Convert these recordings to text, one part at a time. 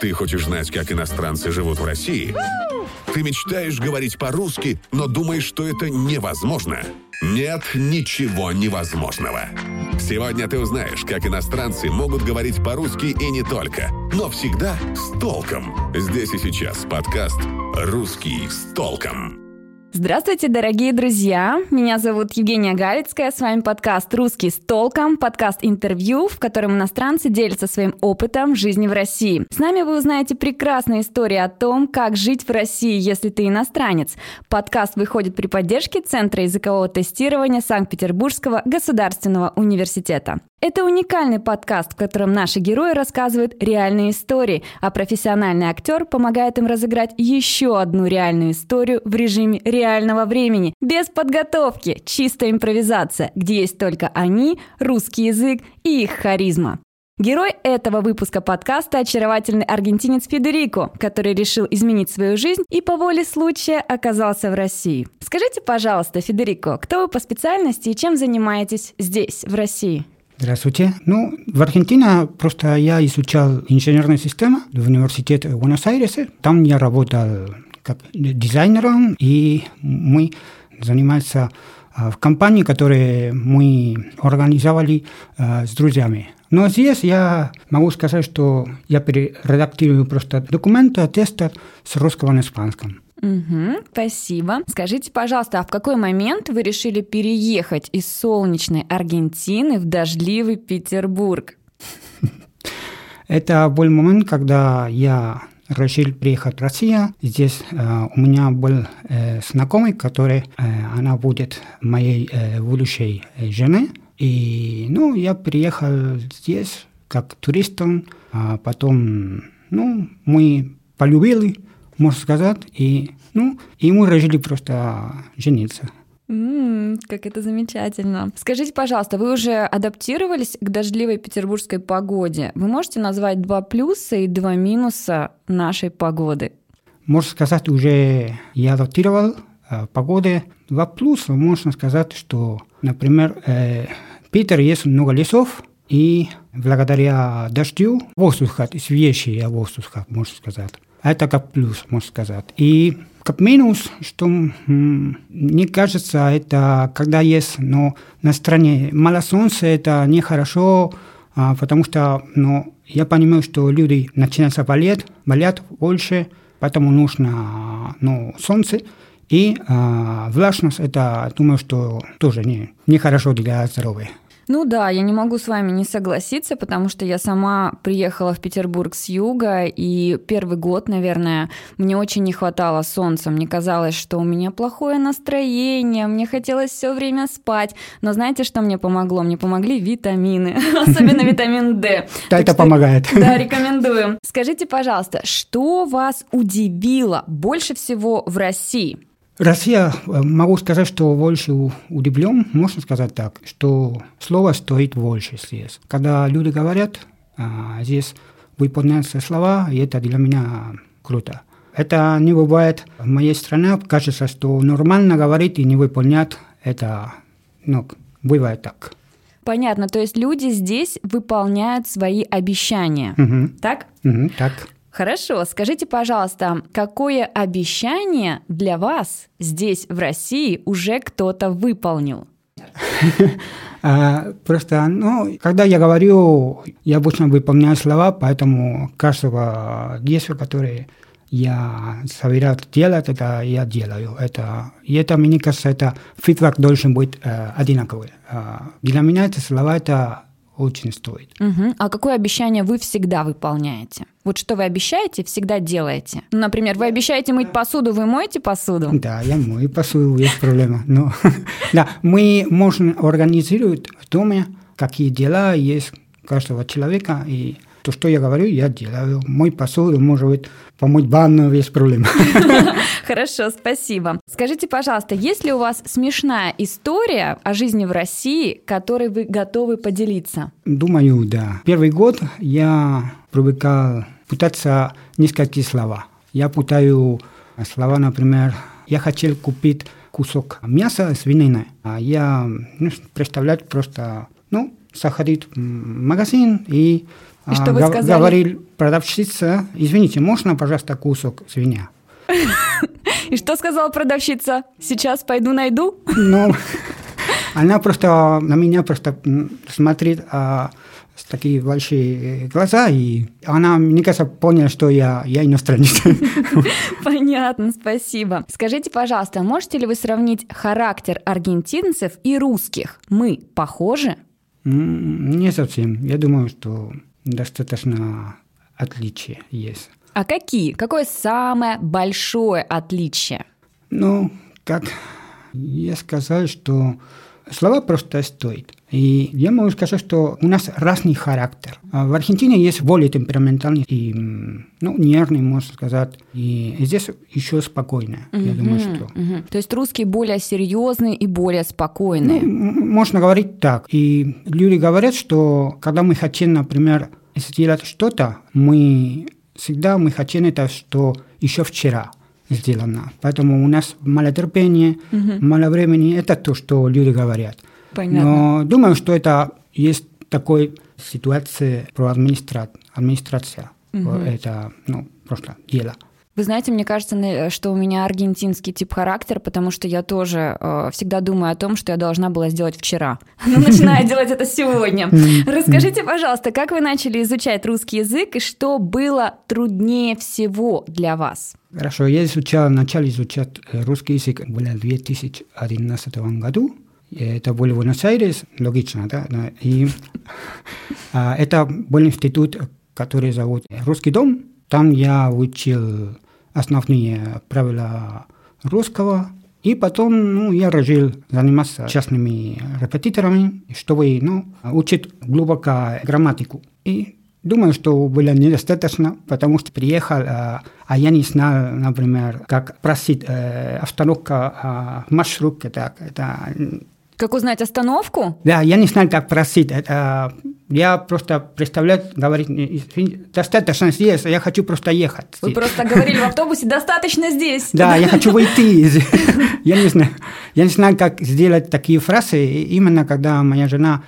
Ты хочешь знать, как иностранцы живут в России? Ты мечтаешь говорить по-русски, но думаешь, что это невозможно? Нет ничего невозможного. Сегодня ты узнаешь, как иностранцы могут говорить по-русски и не только, но всегда с толком. Здесь и сейчас подкаст «Русский с толком». Здравствуйте, дорогие друзья! Меня зовут Евгения Галицкая, с вами подкаст «Русский с толком», подкаст-интервью, в котором иностранцы делятся своим опытом жизни в России. С нами вы узнаете прекрасные истории о том, как жить в России, если ты иностранец. Подкаст выходит при поддержке Центра языкового тестирования Санкт-Петербургского государственного университета. Это уникальный подкаст, в котором наши герои рассказывают реальные истории, а профессиональный актер помогает им разыграть еще одну реальную историю в режиме реального времени, без подготовки, чистая импровизация, где есть только они, русский язык и их харизма. Герой этого выпуска подкаста – очаровательный аргентинец Федерико, который решил изменить свою жизнь и по воле случая оказался в России. Скажите, пожалуйста, Федерико, кто вы по специальности и чем занимаетесь здесь, в России? Здравствуйте. Ну, в Аргентине просто я изучал инженерную систему в университете Буэнос-Айресе. Там я работал как дизайнером, и мы занимаемся в компании, которые мы организовали с друзьями. Но здесь я могу сказать, что я перередактирую просто документы, тесты с русского на испанском. Угу, спасибо. Скажите, пожалуйста, а в какой момент вы решили переехать из солнечной Аргентины в дождливый Петербург? Это был момент, когда я решил приехать в Россию. Здесь э, у меня был э, знакомый, который, э, она будет моей э, будущей э, женой. И, ну, я приехал здесь как туристом, а потом, ну, мы полюбили, можно сказать, и, ну, и мы решили просто жениться. Mm, как это замечательно. Скажите, пожалуйста, вы уже адаптировались к дождливой петербургской погоде? Вы можете назвать два плюса и два минуса нашей погоды? Можно сказать, уже я адаптировал э, погоды. Два плюса можно сказать, что, например, э, Питер есть много лесов, и благодаря дождю воздуха, свежий воздух, можно сказать. Это как плюс, можно сказать. И как минус, что мне кажется, это когда есть но на стране мало солнца, это нехорошо, а, потому что ну, я понимаю, что люди начинают болеть, болят больше, поэтому нужно ну, солнце. И а, влажность, это, думаю, что тоже не, нехорошо для здоровья. Ну да, я не могу с вами не согласиться, потому что я сама приехала в Петербург с юга, и первый год, наверное, мне очень не хватало солнца. Мне казалось, что у меня плохое настроение, мне хотелось все время спать. Но знаете, что мне помогло? Мне помогли витамины, особенно витамин D. Да, это помогает. Да, рекомендую. Скажите, пожалуйста, что вас удивило больше всего в России? Россия, э, могу сказать, что больше удивлен, можно сказать так, что слово стоит больше здесь. Когда люди говорят, а, здесь выполняются слова, и это для меня круто. Это не бывает в моей стране. Кажется, что нормально говорить и не выполнять. Это, ну, бывает так. Понятно. То есть люди здесь выполняют свои обещания. Угу. Так? Угу, так. Хорошо, скажите, пожалуйста, какое обещание для вас здесь, в России, уже кто-то выполнил? А, просто, ну, когда я говорю, я обычно выполняю слова, поэтому каждого действия, которое я собираюсь делать, это я делаю. Это, и это, мне кажется, это фидбэк должен быть э, одинаковый. Э, для меня это слова, это очень стоит. Угу. А какое обещание вы всегда выполняете? Вот что вы обещаете, всегда делаете. Ну, например, вы обещаете мыть посуду, вы моете посуду? Да, я мою посуду, есть проблема. Но, да, мы можем организовать в доме, какие дела есть каждого человека, и то, что я говорю, я делаю. Мой посуду, может быть, помыть ванну без проблем. Хорошо, спасибо. Скажите, пожалуйста, есть ли у вас смешная история о жизни в России, которой вы готовы поделиться? Думаю, да. Первый год я привыкал пытаться несколько слова. Я путаю слова, например, я хотел купить кусок мяса свинины, а я ну, представлять просто, ну, заходить в магазин и И что вы гов- сказали? Говорил продавщица, извините, можно, пожалуйста, кусок свинья? И что сказала продавщица? Сейчас пойду найду? Ну, она просто на меня просто смотрит а, с такие большие глаза, и она, мне кажется, поняла, что я, я иностранец. Понятно, спасибо. Скажите, пожалуйста, можете ли вы сравнить характер аргентинцев и русских? Мы похожи? Не совсем. Я думаю, что достаточно отличия есть. А какие? Какое самое большое отличие? Ну, как я сказал, что слова просто стоят. И я могу сказать, что у нас разный характер. А В Аргентине есть более темпераментальный и ну, нервный, можно сказать. И здесь еще спокойно. Я думаю, что... Мгм. То есть русские более серьезные и более Ну, спокойные. м- можно говорить так. И люди говорят, что когда мы хотим, например, сделать что-то, мы всегда мы хотим это, что еще вчера сделано. Поэтому у нас мало терпения, мало времени. Это то, что люди говорят. Понятно. Но думаю, что это есть такой ситуация про администра... администрация. Это ну, просто дело. Вы знаете, мне кажется, на- что у меня аргентинский тип характер, потому что я тоже э, всегда думаю о том, что я должна была сделать вчера. Но начинаю делать это сегодня. Расскажите, пожалуйста, как вы начали изучать русский язык и что было труднее всего для вас? Хорошо, я изучал, начал изучать э, русский язык в 2011 году. И Это был Буэнос-Айрес, логично, да? да. И а, это был институт, который зовут «Русский дом». Там я учил основные правила русского. И потом ну, я решил заниматься частными репетиторами, чтобы ну, учить глубоко грамматику. И думаю, что было недостаточно, потому что приехал, а, а я не знал, например, как просить э, остановка а, маршрут. Это, это Как узнать остановку? да, я не знал, как просить. Это, я просто представляю, говорить, «Извините, достаточно здесь, я хочу просто ехать. Вы просто говорили в автобусе, достаточно здесь. Да, я хочу выйти. Я не знаю, я не знаю, как сделать такие фразы. Именно когда моя жена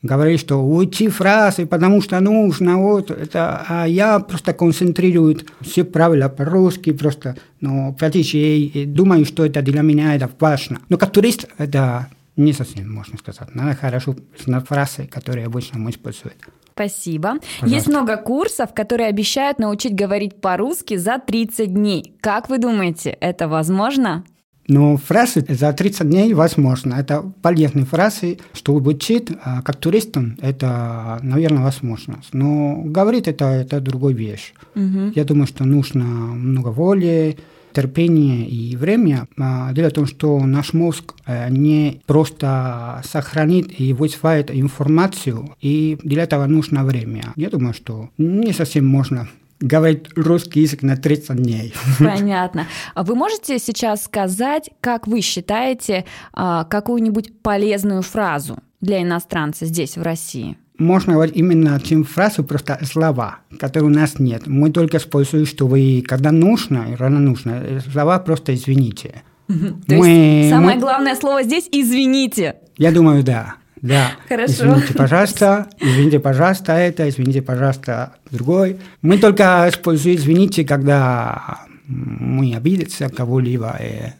говорит, что уйти фразы, потому что нужно, вот это, а я просто концентрирую все правила по-русски, просто, ну, практически и думаю, что это для меня это важно. Но как турист это не совсем, можно сказать. Надо хорошо знать фразы, которые обычно мы используем. Спасибо. Пожалуйста. Есть много курсов, которые обещают научить говорить по-русски за 30 дней. Как вы думаете, это возможно? Но фразы за 30 дней возможно. Это полезные фразы, что учить а, как туристам, это, наверное, возможно. Но говорить это, это другая вещь. Я думаю, что нужно много воли, терпения и время. А, в том, что наш мозг э, не просто сохранит и высваивает информацию, и для этого нужно время. Я думаю, что не совсем можно говорить русский язык на 30 дней. Понятно. А Вы можете сейчас сказать, как вы считаете, а, какую-нибудь полезную фразу для иностранца здесь, в России? Можно говорить именно чем фразу, просто слова, которые у нас нет. Мы только используем, чтобы когда нужно, рано нужно, э, слова просто извините. То Мы- есть самое мы- главное слово здесь «извините». Я думаю, да. Да. Хорошо. Извините, пожалуйста, извините, пожалуйста, это, извините, пожалуйста, другой. Мы только используем извините, когда мы обидятся кого-либо. э,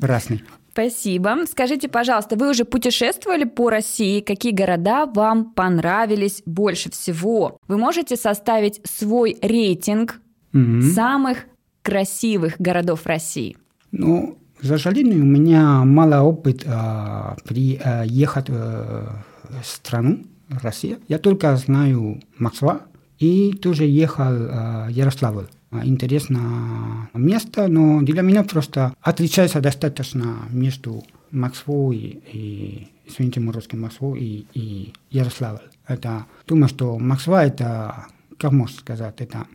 Разный. Спасибо. Скажите, пожалуйста, вы уже путешествовали по России? Какие города вам понравились больше всего? Вы можете составить свой рейтинг Мгм. самых красивых городов России? Ну, к сожалению, у меня мало опыта приехать в страну, Россия. Я только знаю Москва и тоже ехал в Ярославль. А, Интересное место, но для меня просто отличается достаточно между Москвой и, извините, мой русский Москвой и, и Ярославль. Это, думаю, что Москва это, как можно сказать, это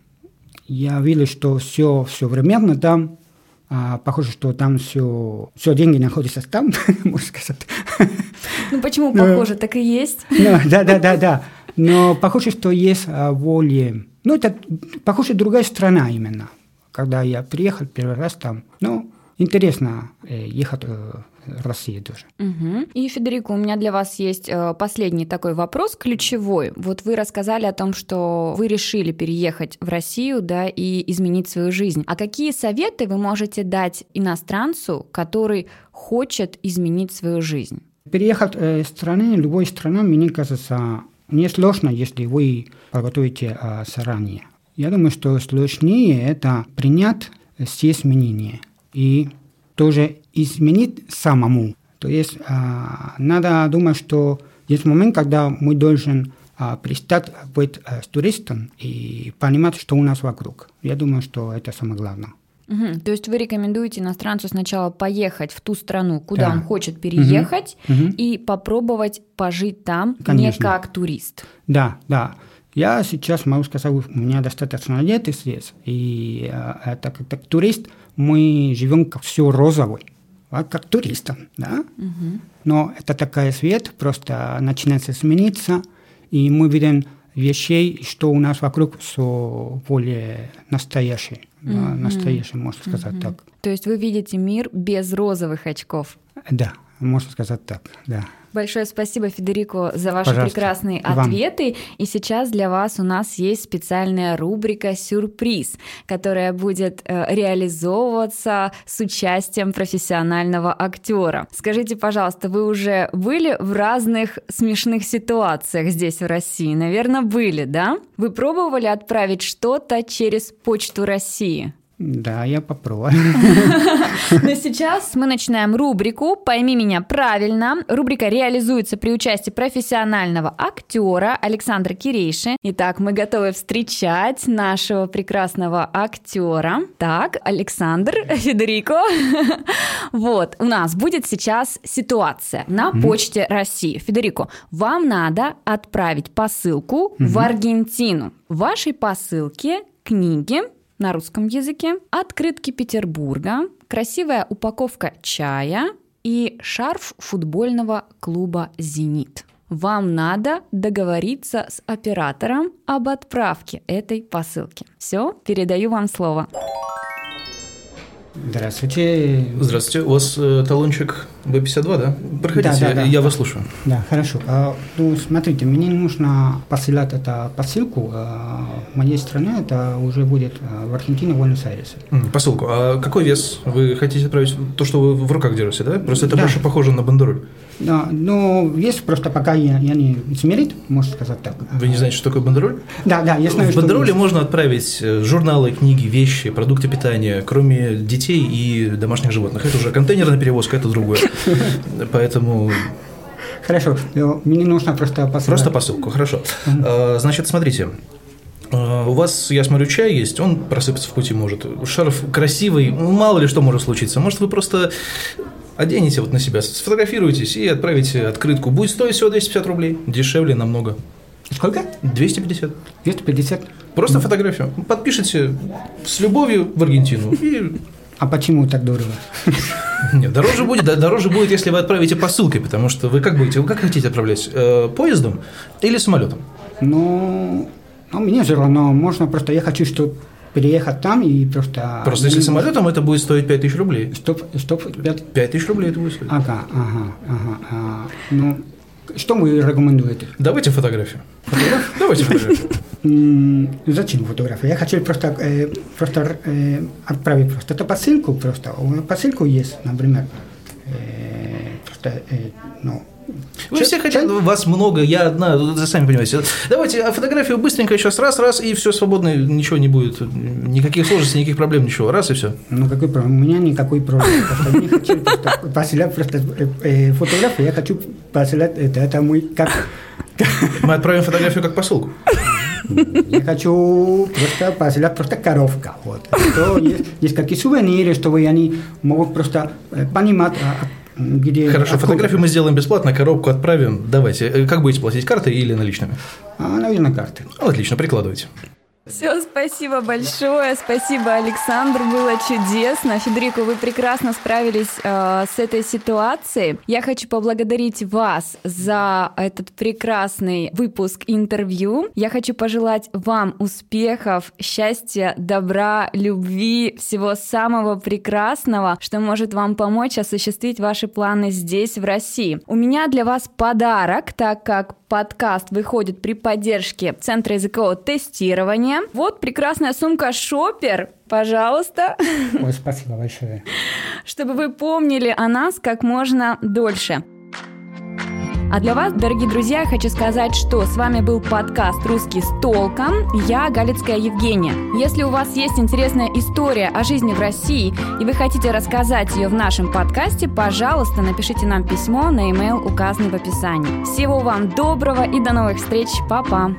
я видел, что все, все временно там, а, похоже, что там все, все деньги находятся там, можно сказать. Ну почему похоже, так и есть? Да, да, да, да. Но похоже, что есть а, воли. Ну, это, похоже, другая страна именно. Когда я приехал первый раз там, ну, интересно э, ехать э, России тоже. Угу. И, Федерико, у меня для вас есть э, последний такой вопрос, ключевой. Вот вы рассказали о том, что вы решили переехать в Россию, да, и изменить свою жизнь. А какие советы вы можете дать иностранцу, который хочет изменить свою жизнь? Переехать э, страны, любой страны, мне кажется, не сложно, если вы подготовите э, заранее. Я думаю, что сложнее это принять все изменения и тоже изменить самому. То есть а, надо думать, что есть момент, когда мы должны а, перестать быть а, туристом и понимать, что у нас вокруг. Я думаю, что это самое главное. Угу. То есть вы рекомендуете иностранцу сначала поехать в ту страну, куда да. он хочет переехать, угу. и попробовать пожить там Конечно. не как турист. Да, да. Я сейчас могу сказать, у меня достаточно лет здесь, и э, это как, как турист мы живем как все розовый, а как туристом, да. Угу. Но это такая свет, просто начинается смениться, и мы видим вещей, что у нас вокруг все более настоящее, mm-hmm. настоящее, можно сказать mm-hmm. так. То есть вы видите мир без розовых очков? Да, можно сказать так, да. Большое спасибо, Федерико, за ваши Пожалуйста. прекрасные ответы. И сейчас для вас у нас есть специальная рубрика «Сюрприз», которая будет э, реализовываться с участием профессионального актера. Скажите, пожалуйста, вы уже были в разных смешных ситуациях здесь, в России? Наверное, были, да? Вы пробовали отправить что-то через Почту России? Да, я попробую. Но сейчас мы начинаем рубрику «Пойми меня правильно». Рубрика реализуется при участии профессионального актера Александра Кирейши. Итак, мы готовы встречать нашего прекрасного актера. Так, Александр Федерико. Вот, у нас будет сейчас ситуация на почте России. Федерико, вам надо отправить посылку в Аргентину. В вашей посылке книги на русском языке, открытки Петербурга, красивая упаковка чая и шарф футбольного клуба «Зенит». Вам надо договориться с оператором об отправке этой посылки. Все, передаю вам слово. Здравствуйте. Здравствуйте. У вас э, талончик B52, да? Проходите, да, да, да. я вас слушаю. Да, хорошо. А, ну, смотрите, мне нужно посылать эту посылку. А, в моей стране это уже будет а, в Аргентине, в Буэнос-Айресе. Посылку. А какой вес? Вы хотите отправить то, что вы в руках держите, да? Просто это да. больше похоже на бандероль. Да, но вес просто пока я, я не измерит, можно сказать так. Вы не знаете, что такое бандероль? Да, да, я знаю, В бандероле можно отправить э, журналы, книги, вещи, продукты питания, кроме детей и домашних животных. Это уже контейнерная перевозка, это другое. Поэтому Хорошо, мне нужно просто посылку. Просто посылку, хорошо. А, значит, смотрите, а, у вас, я смотрю, чай есть, он просыпаться в пути может. Шарф красивый, мало ли что может случиться. Может, вы просто оденете вот на себя, сфотографируйтесь и отправите открытку. Будет стоить всего 250 рублей, дешевле намного. Сколько? 250. 250? Просто mm. фотографию. Подпишите с любовью в Аргентину. И... А почему так дорого? Нет, дороже будет, дороже будет, если вы отправите посылкой, потому что вы как будете, вы как хотите отправлять? Э, поездом или самолетом? Ну, ну, мне все равно, можно просто, я хочу, чтобы переехать там и просто... Просто если самолетом, это будет стоить 5 тысяч рублей. Стоп, стоп, 5... 5 тысяч рублей это будет стоить. Ага, ага, ага. А, ну, что вы рекомендуете? Давайте фотографию. Фотографию? Давайте фотографию. Зачем фотографию? Я хочу просто, э, просто э, отправить просто эту посылку. Просто. У меня посылку есть, например. Э, просто, э, ну, вы Че, все хотите, чай? вас много, я одна, вы сами понимаете. Давайте а фотографию быстренько сейчас раз, раз, и все свободно, ничего не будет, никаких сложностей, никаких проблем, ничего, раз и все. Ну какой проблем? У меня никакой проблем. Просто не хочу посылать просто э, э, фотографию, я хочу посылать это, это мой как. Мы отправим фотографию как посылку. Я хочу просто посылать просто коровка. Вот. Что есть, есть какие сувениры, чтобы они могут просто э, понимать, а, где... Хорошо, откуда... фотографию мы сделаем бесплатно, коробку отправим. Давайте. Э, как будете платить, картой или наличными? А, наверное, карты. Отлично, прикладывайте. Все, спасибо большое, спасибо, Александр, было чудесно. Федерико, вы прекрасно справились э, с этой ситуацией. Я хочу поблагодарить вас за этот прекрасный выпуск интервью. Я хочу пожелать вам успехов, счастья, добра, любви, всего самого прекрасного, что может вам помочь осуществить ваши планы здесь, в России. У меня для вас подарок, так как подкаст выходит при поддержке Центра языкового тестирования. Вот прекрасная сумка Шопер. Пожалуйста. Ой, спасибо большое. Чтобы вы помнили о нас как можно дольше. А для вас, дорогие друзья, хочу сказать, что с вами был подкаст «Русский с толком». Я Галицкая Евгения. Если у вас есть интересная история о жизни в России, и вы хотите рассказать ее в нашем подкасте, пожалуйста, напишите нам письмо на e-mail, указанный в описании. Всего вам доброго и до новых встреч. Папа!